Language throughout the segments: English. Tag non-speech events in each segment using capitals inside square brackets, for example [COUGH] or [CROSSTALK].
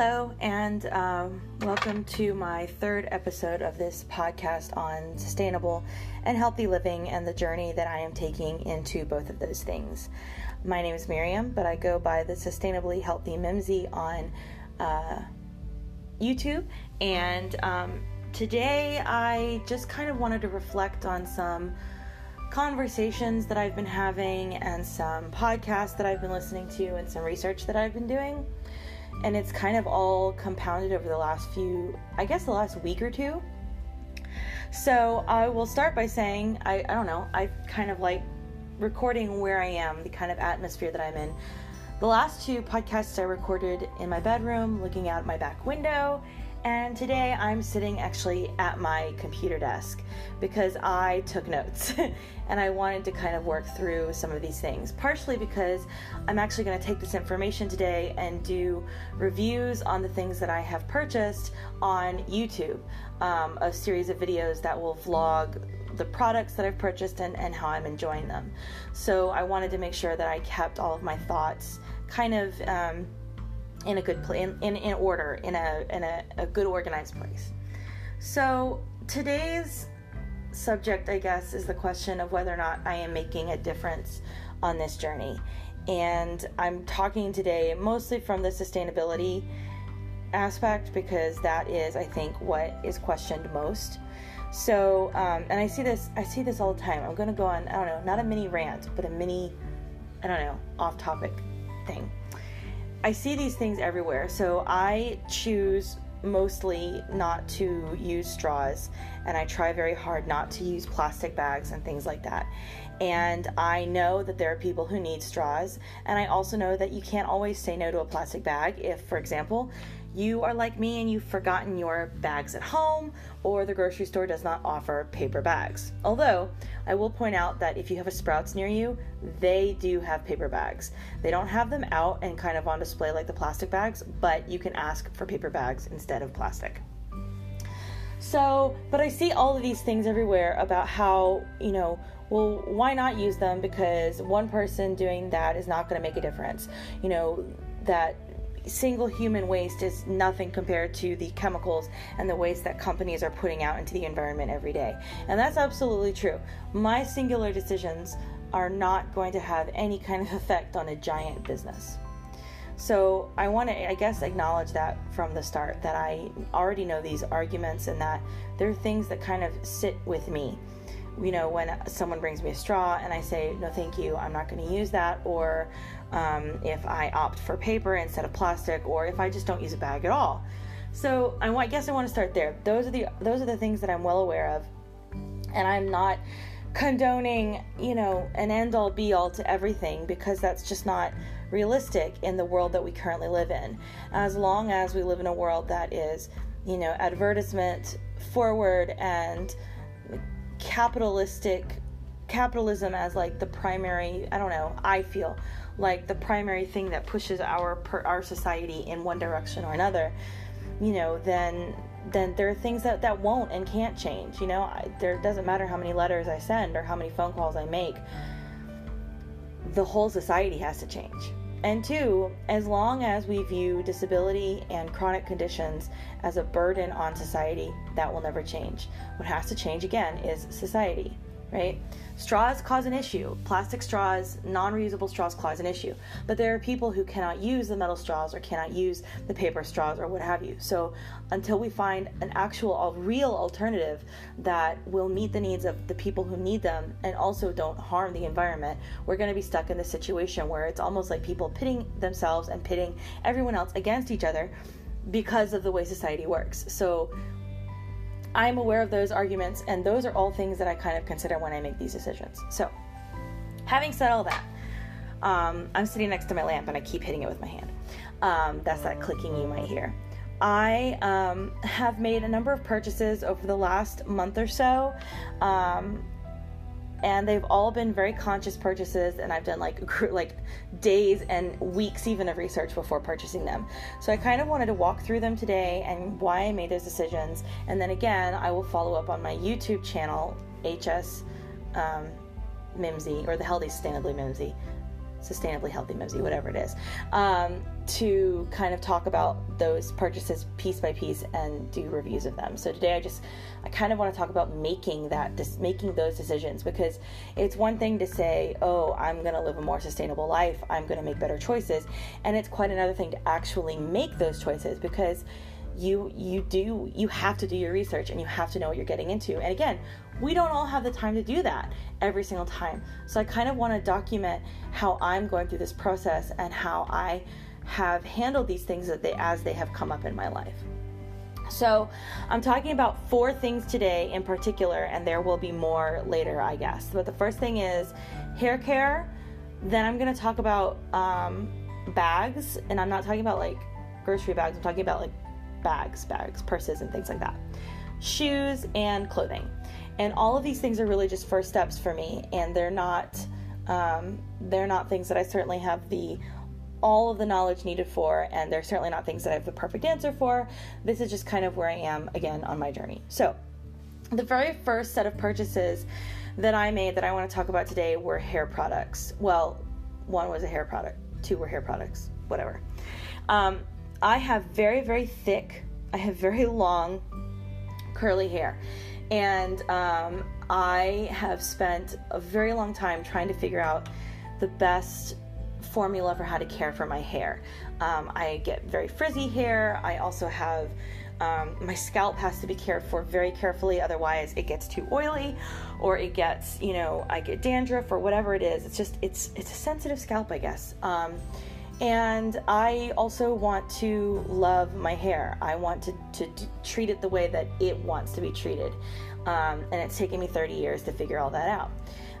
Hello, and um, welcome to my third episode of this podcast on sustainable and healthy living and the journey that I am taking into both of those things. My name is Miriam, but I go by the Sustainably Healthy Mimzy on uh, YouTube. And um, today I just kind of wanted to reflect on some conversations that I've been having and some podcasts that I've been listening to and some research that I've been doing and it's kind of all compounded over the last few, I guess, the last week or two. So I will start by saying I, I don't know, I kind of like recording where I am, the kind of atmosphere that I'm in. The last two podcasts I recorded in my bedroom, looking out my back window, and today I'm sitting actually at my computer desk because I took notes [LAUGHS] and I wanted to kind of work through some of these things. Partially because I'm actually going to take this information today and do reviews on the things that I have purchased on YouTube, um, a series of videos that will vlog the products that I've purchased and, and how I'm enjoying them. So I wanted to make sure that I kept all of my thoughts kind of. Um, in a good place, in, in, in order, in a in a, a good organized place. So today's subject, I guess, is the question of whether or not I am making a difference on this journey. And I'm talking today mostly from the sustainability aspect because that is, I think, what is questioned most. So, um, and I see this, I see this all the time. I'm going to go on, I don't know, not a mini rant, but a mini, I don't know, off topic thing. I see these things everywhere, so I choose mostly not to use straws and I try very hard not to use plastic bags and things like that. And I know that there are people who need straws, and I also know that you can't always say no to a plastic bag if, for example, you are like me and you've forgotten your bags at home, or the grocery store does not offer paper bags. Although, I will point out that if you have a Sprouts near you, they do have paper bags. They don't have them out and kind of on display like the plastic bags, but you can ask for paper bags instead of plastic. So, but I see all of these things everywhere about how, you know, well, why not use them? Because one person doing that is not going to make a difference. You know, that single human waste is nothing compared to the chemicals and the waste that companies are putting out into the environment every day. And that's absolutely true. My singular decisions are not going to have any kind of effect on a giant business. So I want to, I guess, acknowledge that from the start that I already know these arguments and that there are things that kind of sit with me you know, when someone brings me a straw and I say, no, thank you, I'm not going to use that, or um, if I opt for paper instead of plastic, or if I just don't use a bag at all. So I, I guess I want to start there. Those are the those are the things that I'm well aware of, and I'm not condoning, you know, an end all be all to everything because that's just not realistic in the world that we currently live in. As long as we live in a world that is, you know, advertisement forward and capitalistic capitalism as like the primary i don't know i feel like the primary thing that pushes our per, our society in one direction or another you know then then there are things that that won't and can't change you know? I, there doesn't matter how many letters i send or how many phone calls i make the whole society has to change and two, as long as we view disability and chronic conditions as a burden on society, that will never change. What has to change again is society right? Straws cause an issue. Plastic straws, non reusable straws cause an issue. But there are people who cannot use the metal straws or cannot use the paper straws or what have you. So until we find an actual, real alternative that will meet the needs of the people who need them and also don't harm the environment, we're going to be stuck in this situation where it's almost like people pitting themselves and pitting everyone else against each other because of the way society works. So I'm aware of those arguments, and those are all things that I kind of consider when I make these decisions. So, having said all that, um, I'm sitting next to my lamp and I keep hitting it with my hand. Um, that's that clicking you might hear. I um, have made a number of purchases over the last month or so. Um, and they've all been very conscious purchases and i've done like [LAUGHS] like days and weeks even of research before purchasing them. So i kind of wanted to walk through them today and why i made those decisions. And then again i will follow up on my youtube channel hs um, mimzy or the healthy sustainably mimzy sustainably healthy mimzy, whatever it is, um, to kind of talk about those purchases piece by piece and do reviews of them. So today I just I kind of want to talk about making that making those decisions because it's one thing to say, "Oh, I'm going to live a more sustainable life. I'm going to make better choices." And it's quite another thing to actually make those choices because you you do you have to do your research and you have to know what you're getting into. And again, we don't all have the time to do that every single time. So I kind of want to document how I'm going through this process and how I have handled these things they as they have come up in my life. So, I'm talking about four things today in particular, and there will be more later, I guess. But the first thing is hair care. Then I'm going to talk about um, bags, and I'm not talking about like grocery bags, I'm talking about like bags, bags, purses, and things like that. Shoes and clothing. And all of these things are really just first steps for me, and they're not. Um, they're not things that I certainly have the all of the knowledge needed for, and they're certainly not things that I have the perfect answer for. This is just kind of where I am again on my journey. So, the very first set of purchases that I made that I want to talk about today were hair products. Well, one was a hair product, two were hair products, whatever. Um, I have very, very thick, I have very long curly hair. And um, I have spent a very long time trying to figure out the best formula for how to care for my hair. Um, I get very frizzy hair. I also have um, my scalp has to be cared for very carefully, otherwise it gets too oily, or it gets you know I get dandruff or whatever it is. It's just it's it's a sensitive scalp, I guess. Um, and I also want to love my hair. I want to, to, to treat it the way that it wants to be treated. Um, and it's taken me 30 years to figure all that out.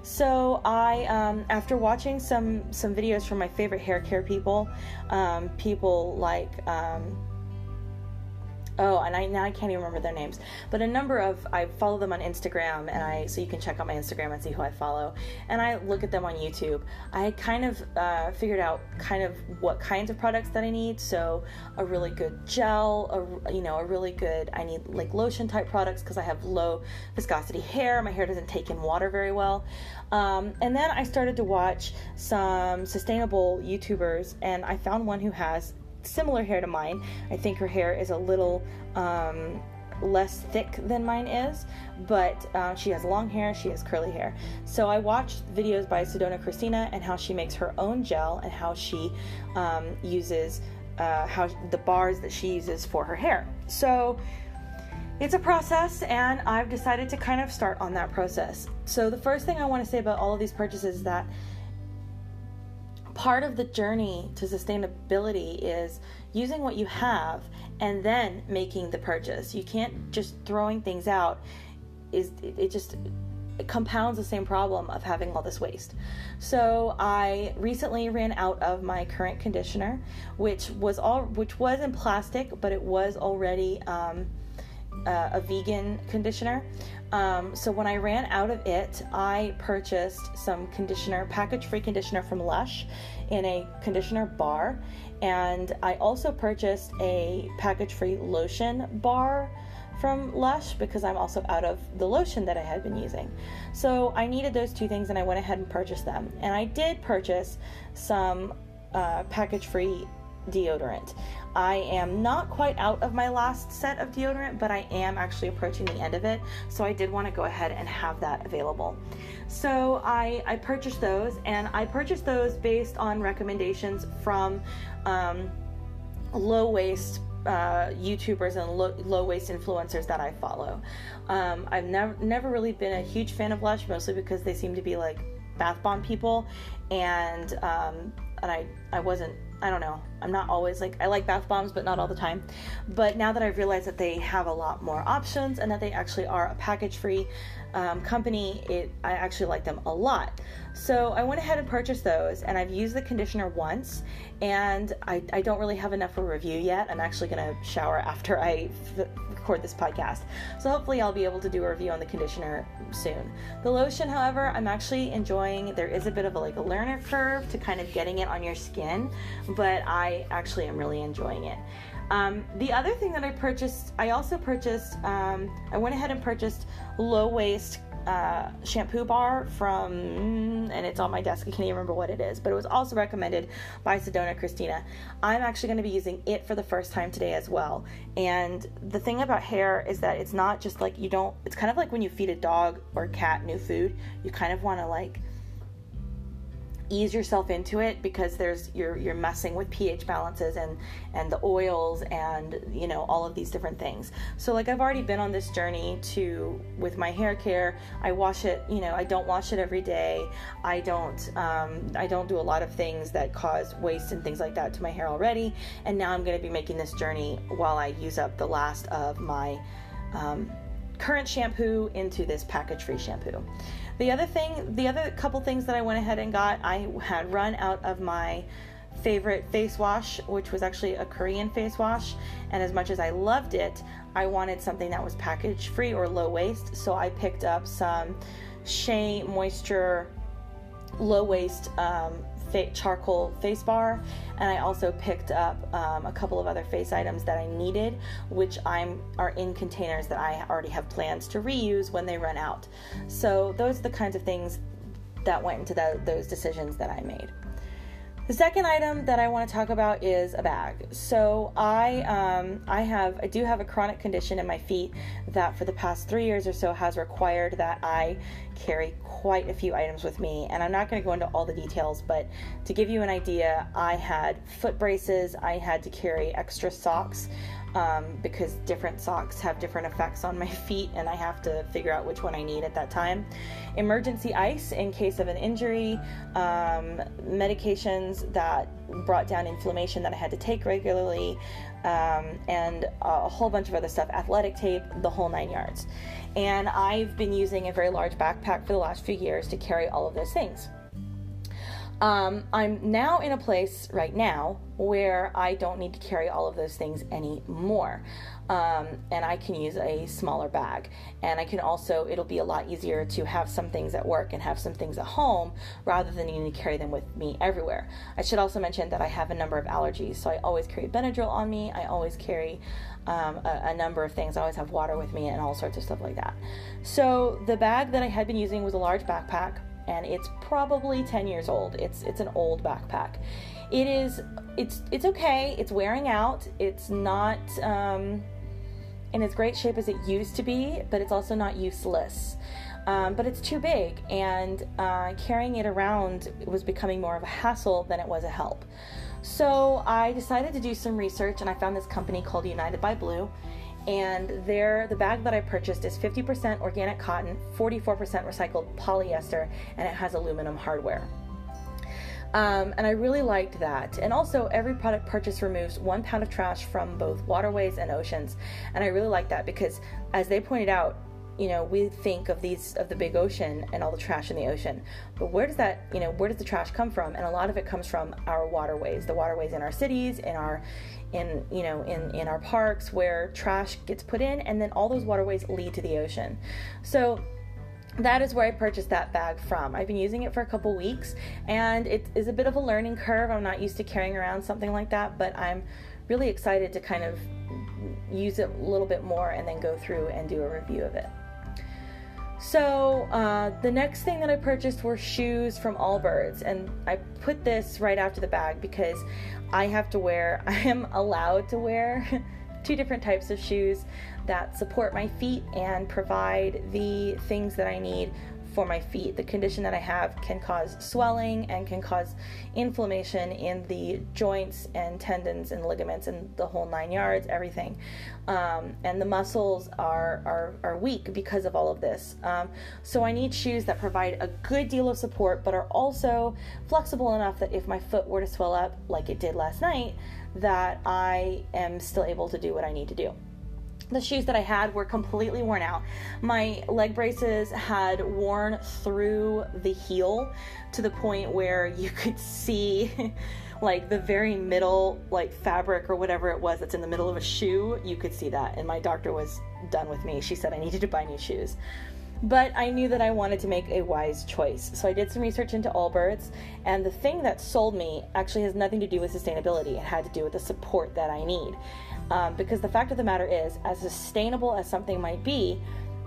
So I, um, after watching some some videos from my favorite hair care people, um, people like um, oh, and I now I can't even remember their names, but a number of I follow them on Instagram, and I so you can check out my Instagram and see who I follow, and I look at them on YouTube. I kind of uh, figured out kind of what kinds of products that I need. So a really good gel, a you know a really good I need like lotion type products because I have low viscosity hair. My hair doesn't take in water very well. Um, and then I started to watch some sustainable YouTubers, and I found one who has similar hair to mine. I think her hair is a little um, less thick than mine is, but uh, she has long hair, she has curly hair. So I watched videos by Sedona Christina and how she makes her own gel and how she um, uses uh, how the bars that she uses for her hair. So it's a process, and I've decided to kind of start on that process. So the first thing I want to say about all of these purchases is that part of the journey to sustainability is using what you have and then making the purchase. You can't just throwing things out is it just it compounds the same problem of having all this waste. So I recently ran out of my current conditioner, which was all which was in plastic, but it was already um, uh, a vegan conditioner. Um, so when I ran out of it, I purchased some conditioner, package-free conditioner from Lush, in a conditioner bar, and I also purchased a package-free lotion bar from Lush because I'm also out of the lotion that I had been using. So I needed those two things, and I went ahead and purchased them. And I did purchase some uh, package-free deodorant. I am not quite out of my last set of deodorant, but I am actually approaching the end of it, so I did want to go ahead and have that available. So I, I purchased those, and I purchased those based on recommendations from um, low waste uh, YouTubers and low, low, waste influencers that I follow. Um, I've never never really been a huge fan of Lush, mostly because they seem to be like bath bomb people, and um, and I I wasn't I don't know. I'm not always like I like bath bombs, but not all the time. But now that I've realized that they have a lot more options and that they actually are a package-free um, company, it I actually like them a lot. So I went ahead and purchased those, and I've used the conditioner once, and I, I don't really have enough for review yet. I'm actually gonna shower after I f- record this podcast, so hopefully I'll be able to do a review on the conditioner soon. The lotion, however, I'm actually enjoying. There is a bit of a like a learner curve to kind of getting it on your skin, but I actually am really enjoying it. Um, the other thing that I purchased, I also purchased, um, I went ahead and purchased low waste uh, shampoo bar from, and it's on my desk. I can't even remember what it is, but it was also recommended by Sedona Christina. I'm actually going to be using it for the first time today as well. And the thing about hair is that it's not just like you don't, it's kind of like when you feed a dog or cat new food, you kind of want to like ease yourself into it because there's you're you're messing with pH balances and and the oils and you know all of these different things. So like I've already been on this journey to with my hair care. I wash it, you know, I don't wash it every day. I don't um, I don't do a lot of things that cause waste and things like that to my hair already. And now I'm going to be making this journey while I use up the last of my um, current shampoo into this package free shampoo. The other thing, the other couple things that I went ahead and got, I had run out of my favorite face wash, which was actually a Korean face wash. And as much as I loved it, I wanted something that was package free or low waste. So I picked up some Shea Moisture low waste um, fa- charcoal face bar, and I also picked up um, a couple of other face items that I needed, which I'm are in containers that I already have plans to reuse when they run out. So those are the kinds of things that went into the, those decisions that I made. The second item that I want to talk about is a bag. So I um, I have I do have a chronic condition in my feet that for the past three years or so has required that I carry quite a few items with me. And I'm not going to go into all the details, but to give you an idea, I had foot braces. I had to carry extra socks um, because different socks have different effects on my [LAUGHS] feet, and I have to figure out which one I need at that time. Emergency ice in case of an injury, um, medications that brought down inflammation that I had to take regularly, um, and a whole bunch of other stuff athletic tape, the whole nine yards. And I've been using a very large backpack for the last few years to carry all of those things. Um, I'm now in a place right now where I don't need to carry all of those things anymore. Um, and I can use a smaller bag. And I can also, it'll be a lot easier to have some things at work and have some things at home rather than needing to carry them with me everywhere. I should also mention that I have a number of allergies, so I always carry Benadryl on me. I always carry um, a, a, number of things. I always have water with me and all sorts of stuff like that. So the bag that I had been using was a large backpack and it's probably 10 years old. It's it's an old backpack. It is it's it's okay. It's wearing out. It's not um, in as great shape as it used to be, but it's also not useless. Um, but it's too big, and uh, carrying it around was becoming more of a hassle than it was a help. So I decided to do some research, and I found this company called United by Blue and there the bag that I purchased is 50% organic cotton, 44% recycled polyester, and it has aluminum hardware. Um, and I really liked that. And also, every product purchase removes one pound of trash from both waterways and oceans. And I really like that because, as they pointed out, you know, we think of these of the big ocean and all the trash in the ocean, but where does that, you know, where does the trash come from? And a lot of it comes from our waterways, the waterways in our cities, in our in you know in in our parks where trash gets put in and then all those mm. waterways lead to the ocean so that is where I purchased that bag from. I've been using it for a couple weeks and it is a bit of a learning curve. I'm not used to carrying around something like that, but I'm really excited to kind of use it a little bit more and then go through and do a review of it. So, uh, the next thing that I purchased were shoes from Allbirds, and I put this right after the bag because I have to wear, [LAUGHS] I am allowed to wear [LAUGHS] two different types of shoes that support my feet and provide the things that I need for my feet. The condition that I have can cause swelling and can cause inflammation in the joints and tendons and ligaments and the whole nine yards, everything. Um, and the muscles are, are, are weak because of all of this. Um, so I need shoes that provide a good deal of support but are also flexible enough that if my foot were to swell up like it did last night, that I am still able to do what I need to do the shoes that I had were completely worn out. My leg braces had worn through the heel to the point where you could see [LAUGHS] like the very middle like fabric or whatever it was that's in the middle of a shoe. You could see that and my doctor was done with me. She said I needed to buy new shoes. But I knew that I wanted to make a wise choice. So I did some research into Allbirds, and the thing that sold me actually has nothing to do with sustainability. It had to do with the support that I need. Um, because the fact of the matter is, as sustainable as something might be,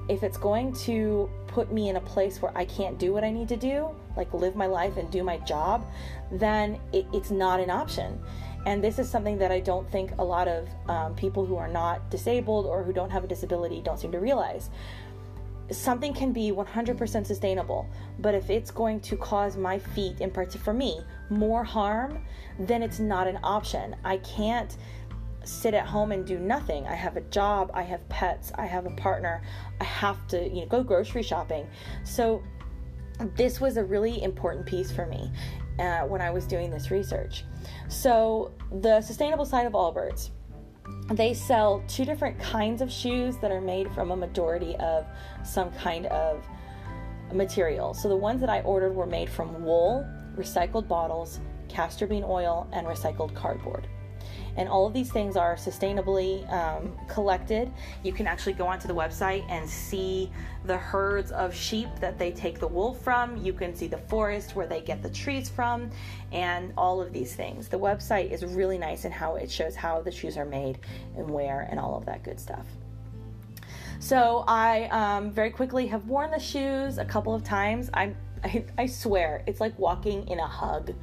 if it's going to put me in a place where I can't do what I need to do, like live my life and do my job, then it, it's not an option. And this is something that I don't think a lot of um, people who are not disabled or who don't have a disability don't seem to realize. Something can be 100% sustainable, but if it's going to cause my feet, in particular for me, more harm, then it's not an option. I can't sit at home and do nothing. I have a job, I have pets, I have a partner, I have to, you know, go grocery shopping. So this was a really important piece for me uh, when I was doing this research. So the sustainable side of Allbirds, they sell two different kinds of shoes that are made from a majority of some kind of material. So the ones that I ordered were made from wool, recycled bottles, castor bean oil, and recycled cardboard and all of these things are sustainably um, collected. You can actually go onto the website and see the herds of sheep that they take the wool from. You can see the forest where they get the trees from, and all of these things. The website is really nice in how it shows how the shoes are made and where and all of that good stuff. So I um, very quickly have worn the shoes a couple of times. I'm I, I swear, it's like walking in a hug.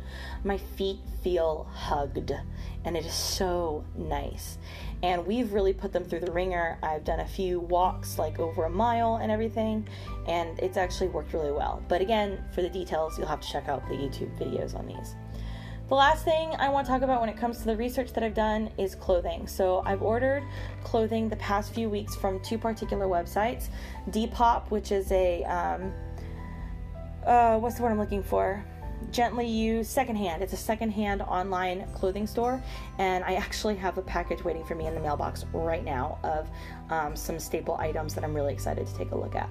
My feet feel hugged, and it is so nice. And we've really put them through the ringer. I've done a few walks, like over a mile and everything, and it's actually worked really well. But again, for the details, you'll have to check out the YouTube videos on these. The last thing I want to talk about when it comes to the research that I've done is clothing. So I've ordered clothing the past few weeks from two particular websites Depop, which is a um, uh, what's the word I'm looking for? Gently used secondhand. It's a secondhand online clothing store, and I actually have a package waiting for me in the mailbox right now of um, some staple items that I'm really excited to take a look at.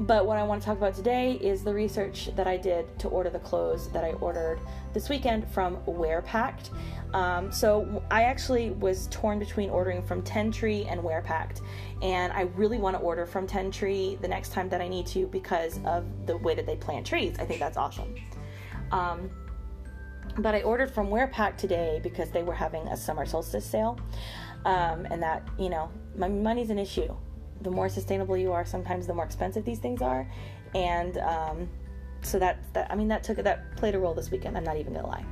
But what I want to talk about today is the research that I did to order the clothes that I ordered this weekend from WearPact. Um, so I actually was torn between ordering from Tentree and WearPact, and I really want to order from Tentree the next time that I need to because of the way that they plant trees. I think that's awesome. Um, but I ordered from WearPact today because they were having a summer solstice sale, um, and that you know my money's an issue. The more sustainable you are, sometimes the more expensive these things are, and um, so that that I mean that took that played a role this weekend. I'm not even gonna lie.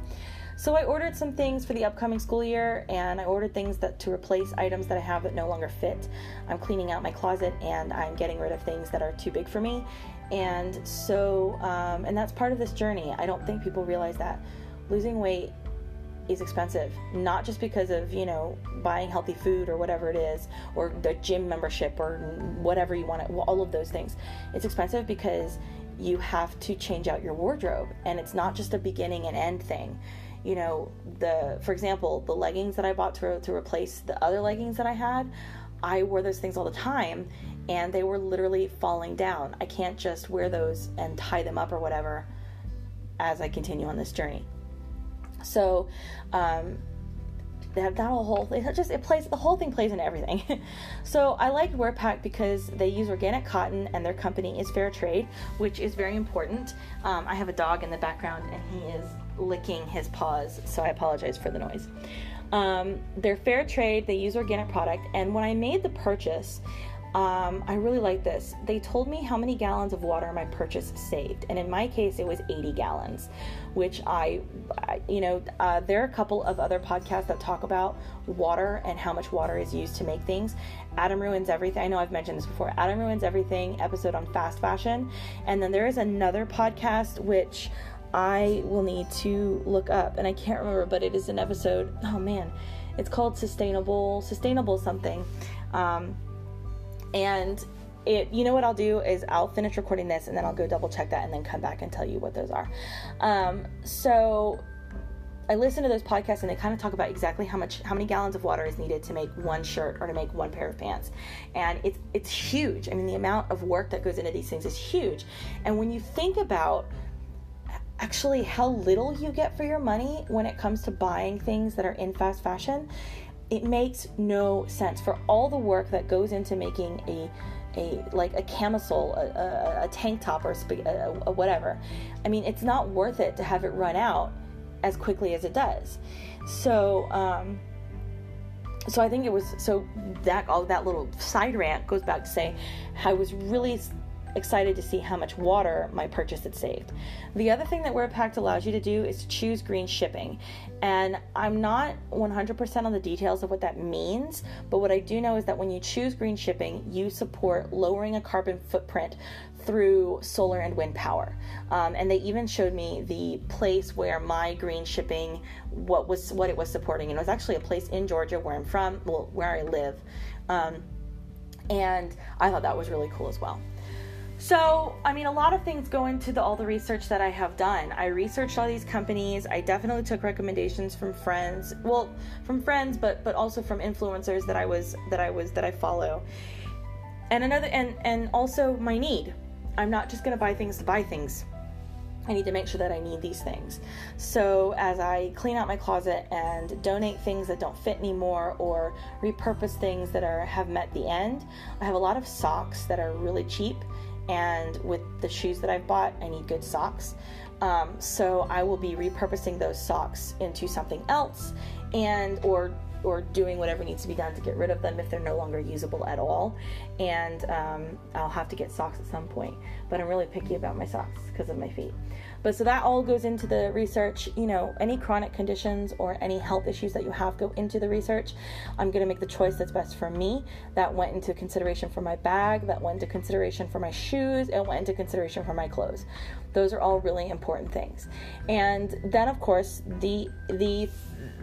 So I ordered some things for the upcoming school year, and I ordered things that to replace items that I have that no longer fit. I'm cleaning out my closet, and I'm getting rid of things that are too big for me. And so, um, and that's part of this journey. I don't think people realize that losing weight is expensive. Not just because of you know buying healthy food or whatever it is or the gym membership or whatever you want to all of those things. It's expensive because you have to change out your wardrobe and it's not just a beginning and end thing. You know the for example the leggings that i bought to, to replace the other leggings that i had i wore those things all the time and they were literally falling down. I can't just wear those and tie them up or whatever as i continue on this journey so um, that that whole it just it plays the whole thing plays in everything. [LAUGHS] so I like WearPact because they use organic cotton and their company is fair trade, which is very important. Um, I have a dog in the background and he is licking his paws, so I apologize for the noise. Um, they're fair trade, they use organic product, and when I made the purchase, um, I really like this. They told me how many gallons of water my purchase saved, and in my case, it was 80 gallons, which I, you know, uh, there are a couple of other podcasts that talk about water and how much water is used to make things. Adam Ruins Everything, I know I've mentioned this before, Adam Ruins Everything episode on fast fashion, and then there is another podcast which I will need to look up, and I can't remember, but it is an episode. Oh man, it's called Sustainable, Sustainable something. Um, and it, you know what I'll do is I'll finish recording this and then I'll go double check that and then come back and tell you what those are. Um, so I listen to those podcasts and they kind of talk about exactly how much how many gallons of water is needed to make one shirt or to make one pair of pants. And it's it's huge. I mean the amount of work that goes into these things is huge. And when you think about actually how little you get for your money when it comes to buying things that are in fast fashion, it makes no sense for all the work that goes into making a a like a camisole, a, a, a tank top, or a, a, whatever. I mean, it's not worth it to have it run out as quickly as it does. So, um, so I think it was so that all that little side rant goes back to say I was really excited to see how much water my purchase had saved. The other thing that Pact allows you to do is to choose green shipping. And I'm not 100% on the details of what that means, but what I do know is that when you choose green shipping, you support lowering a carbon footprint through solar and wind power. Um, and they even showed me the place where my green shipping, what was what it was supporting. And it was actually a place in Georgia where I'm from, well, where I live. Um, and I thought that was really cool as well. So, I mean, a lot of things go into the, all the research that I have done. I researched all these companies. I definitely took recommendations from friends. Well, from friends, but but also from influencers that I was that I was that I follow. And another and and also my need. I'm not just going to buy things to buy things. I need to make sure that I need these things. So, as I clean out my closet and donate things that don't fit anymore or repurpose things that are have met the end, I have a lot of socks that are really cheap and with the shoes that I've bought, I need good socks. Um, so I will be repurposing those socks into something else, and or or doing whatever needs to be done to get rid of them if they're no longer usable at all. And um, I'll have to get socks at some point. But I'm really picky about my socks because of my feet. But so that all goes into the research. You know, any chronic conditions or any health issues that you have go into the research. I'm going to make the choice that's best for me. That went into consideration for my bag, that went into consideration for my shoes, and went into consideration for my clothes. Those are all really important things. And then of course, the the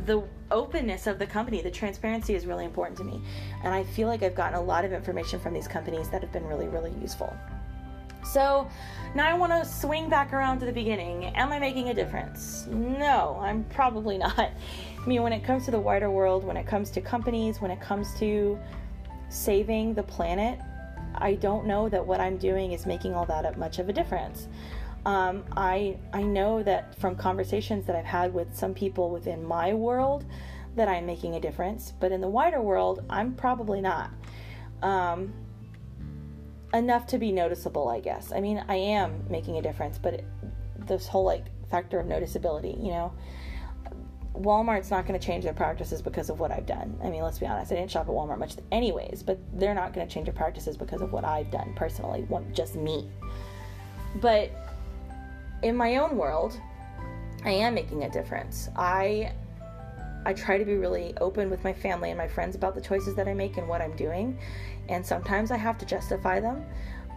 the openness of the company, the transparency is really important to me. And I feel like I've gotten a lot of information from these companies that have been really, really useful. So now I want to swing back around to the beginning. Am I making a difference? No, I'm probably [LAUGHS] not. I mean, when it comes to the wider world, when it comes to companies, when it comes to saving the planet, I don't know that what I'm doing is making all that much of a difference. Um, I I know that from conversations that I've had with some people within my world that I'm making a difference, but in the wider world, I'm probably not. Um, enough to be noticeable, I guess. I mean, I am making a difference, but it, this whole like factor of noticeability, you know, Walmart's not going to change their practices because of what I've done. I mean, let's be honest, I didn't shop at Walmart much, anyways, but they're not going to change their practices because of what I've done personally, just me. But in my own world, I am making a difference. I I try to be really open with my family and my friends about the choices that I make and what I'm doing. And sometimes I have to justify them.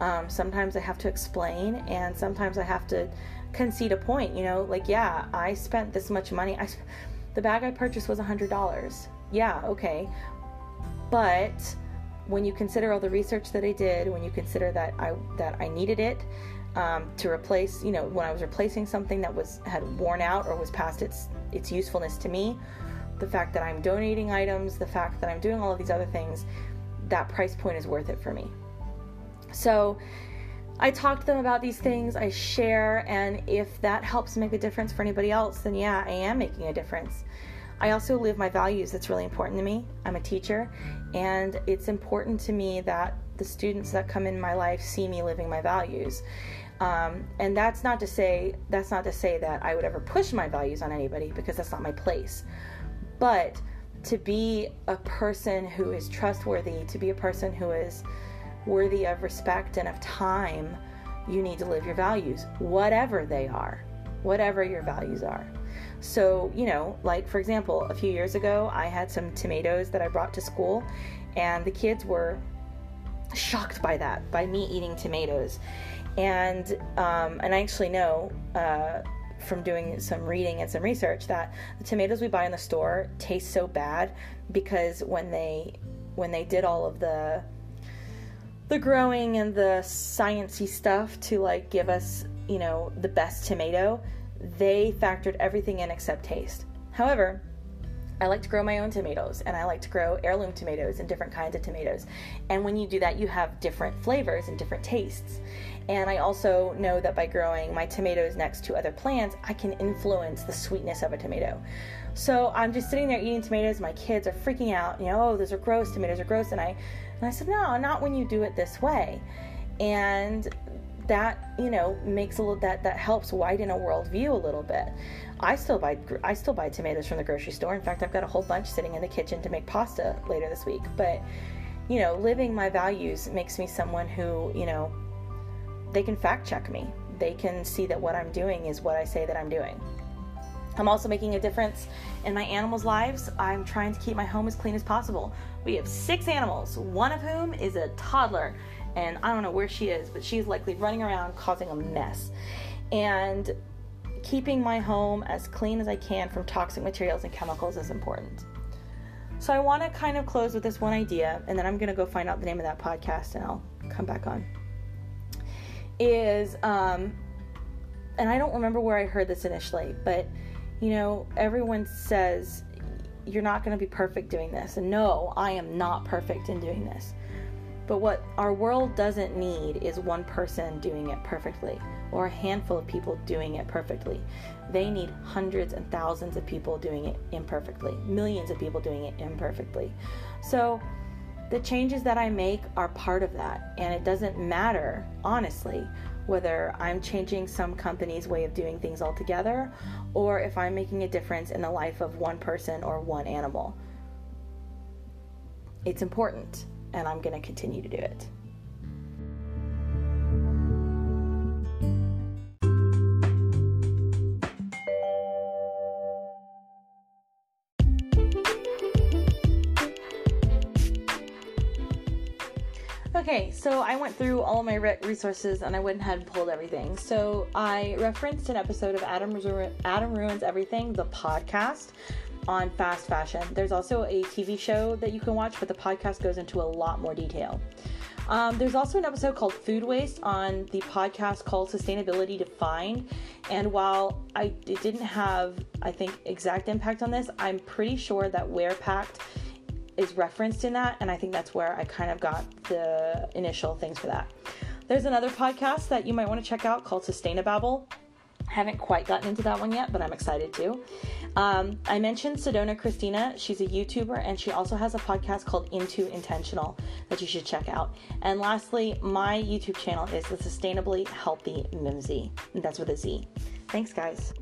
Um, sometimes I have to explain, and sometimes I have to concede a point. You know, like, yeah, I spent this much money. I, the bag I purchased was $100. Yeah, okay. But when you consider all the research that I did, when you consider that I that I needed it um, to replace, you know, when I was replacing something that was had worn out or was past its its usefulness to me, the fact that I'm donating items, the fact that I'm doing all of these other things, that price point is worth it for me. So I talk to them about these things, I share, and if that helps make a difference for anybody else, then yeah, I am making a difference. I also live my values. That's really important to me. I'm a teacher, and it's important to me that the students that come in my life see me living my values. Um, and that's not to say that's not to say that I would ever push my values on anybody because that's not my place. But to be a person who is trustworthy, to be a person who is worthy of respect and of time, you need to live your values, whatever they are, whatever your values are. So, you know, like for example, a few years ago, I had some tomatoes that I brought to school, and the kids were shocked by that, by me eating tomatoes. And um, and I actually know uh, from doing some reading and some research that the tomatoes we buy in the store taste so bad because when they when they did all of the the growing and the sciency stuff to like give us, you know, the best tomato, they factored everything in except taste. However, I like to grow my own tomatoes and I like to grow heirloom tomatoes and different kinds of tomatoes. And when you do that, you have different flavors and different tastes. And I also know that by growing my tomatoes next to other plants, I can influence the sweetness of a tomato. So I'm just sitting there eating tomatoes. My kids are freaking out. You know, oh, those are gross. Tomatoes are gross. And I, and I said, no, not when you do it this way. And that you know makes a little that that helps widen a worldview a little bit. I still buy I still buy tomatoes from the grocery store. In fact, I've got a whole bunch sitting in the kitchen to make pasta later this week. But you know, living my values makes me someone who you know they can fact check me. They can see that what I'm doing is what I say that I'm doing. I'm also making a difference in my animals' lives. I'm trying to keep my home as clean as possible. We have six animals, one of whom is a toddler, and I don't know where she is, but she's likely running around causing a mess. And keeping my home as clean as I can from toxic materials and chemicals is important. So I want to kind of close with this one idea, and then I'm going to go find out the name of that podcast and I'll come back on. Is, um, and I don't remember where I heard this initially, but you know, everyone says you're not going to be perfect doing this. And no, I am not perfect in doing this. But what our world doesn't need is one person doing it perfectly or a handful of people doing it perfectly. They need hundreds and thousands of people doing it imperfectly, millions of people doing it imperfectly. So the changes that I make are part of that. And it doesn't matter, honestly, whether I'm changing some company's way of doing things altogether or if I'm making a difference in the life of one person or one animal. It's important, and I'm going to continue to do it. Okay, so I went through all my resources and I went ahead and pulled everything. So I referenced an episode of Adam, Ru- Adam Ruins Everything, the podcast on fast fashion. There's also a TV show that you can watch, but the podcast goes into a lot more detail. Um, there's also an episode called Food Waste on the podcast called Sustainability Defined. And while I it didn't have, I think, exact impact on this, I'm pretty sure that WearPact is referenced in that, and I think that's where I kind of got the initial things for that. There's another podcast that you might want to check out called Sustainababble. Haven't quite gotten into that one yet, but I'm excited to. Um, I mentioned Sedona Christina. She's a YouTuber and she also has a podcast called Into Intentional that you should check out. And lastly, my YouTube channel is the Sustainably Healthy Mimzy. That's with a Z. Thanks, guys.